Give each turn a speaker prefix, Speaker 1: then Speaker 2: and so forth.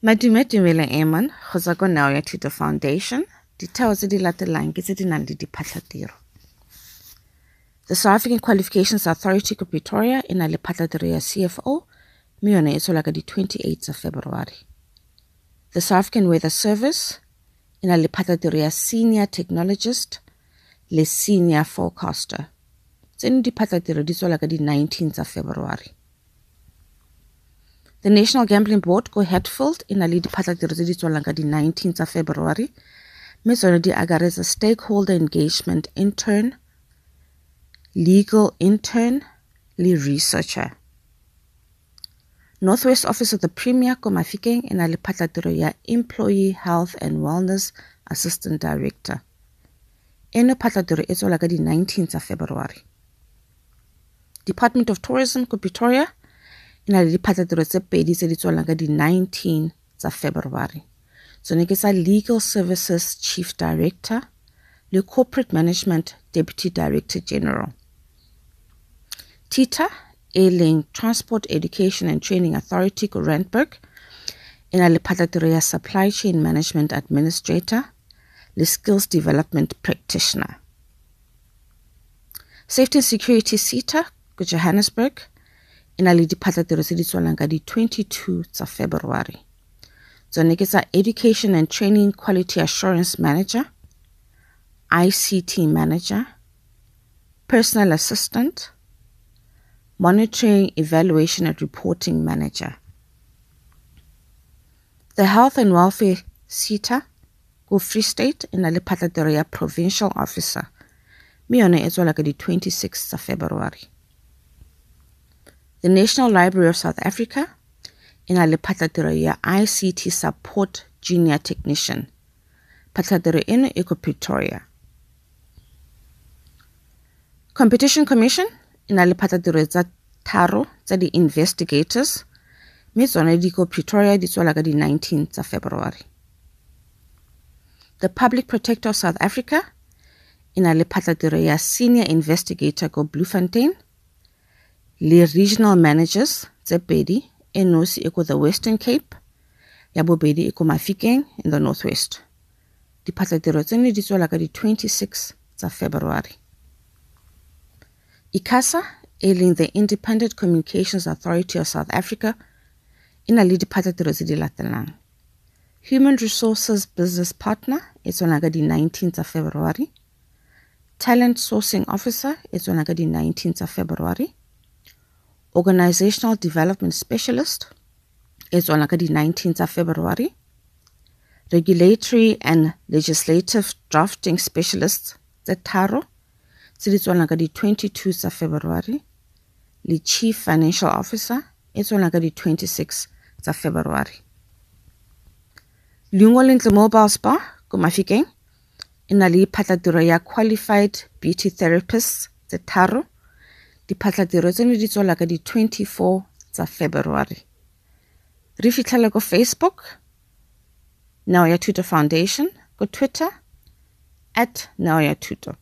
Speaker 1: Madume Dumela Eamon go tswa ko Neo ya Thuto Foundation. Ditheo tse di latelang ke tse di nang le diphatlhatiro. The South African Qualifications Authority ko Pretoria e na le phatlhatiro ya CFO mme yone e tshola ka di-28 tsa February. The South African Weather Service e na le phatlhatiro ya Senior Technologist le Senior Forecaster. Tseno diphatlhatiro di tswela ka di-19 tsa February. The National Gambling Board ko Hatfield e na le diphatlhatiro tse di tswalang ka di-19 tsa February mme tsone di akaretsa stakeholder engagement intern, legal intern le researcher. Northwest Office of the Premier ko Mafikeng e na le phatlhatiro ya Employee Health and Wellness Assistant Director. Eno phatlhatiro e tswala ka di-19 tsa February. Department of Tourism ko Pretoria e na le diphatlhatiro tse pedi tse di tswalang ka di-19 tsa February. Tsone ke tsa Legal Services Chief Director le Corporate Management Deputy Director General. TETA e leng Transport Education and Training Authority ko Randburg e na le phatlhatiro ya Supply Chain Management Administrator le Skills Development Practitioner. Safety and Security SETA ko Johannesburg e na le diphatlhatiro tse di tswalang ka di-22 tsa February. Tsone ke tsa Education and Training Quality Assurance Manager, ICT Manager, Personal Assistant, Monitoring, Evaluation and Reporting Manager. The Health and Welfare SETA ko Free State e na le ya Provincial Officer mme yone e tswala ka di-26 tsa February. The National Library of South Africa e na le phatlhatiro ya ICT Support Junior Technician. Phatlhatiro eno e Pretoria. Competition Commission e na le phatlhatiro tsa tharo tsa di-investigators mme tsone di ko Pretoria di tswala ka di-19 tsa February. The Public Protector of South Africa e na le phatlhatiro ya Senior Investigator ko Bloemfontein le Regional Managers tse pedi e nosi e ko the Western Cape ya bobedi e ko Mafikeng in the Northwest. Diphatlhatiro tseno di tswala ka di-26 tsa February. ICASA e leng the Independent Communications Authority of South Africa e na le diphatlhatiro tse di latelang. Human Resources Business Partner e tswana ka di-19 tsa February. Talent Sourcing Officer e tswana ka di-19 tsa February. Organizational Development Specialist e on ka di-19 tsa February. Regulatory and Legislative Drafting Specialist the Taro tse on tswalang ka di-22 tsa February The Chief Financial Officer e on ka di-26 tsa February. Lungo Lentle Mobile Spa ko Mafikeng e Qualified Beauty Therapists the tharo. Diphatlhatiro tseno di tswala ka di-24 tsa February. Re fitlhele ko Facebook, nao ya Thuto Foundation, ko Twitter, at nao ya Thuto.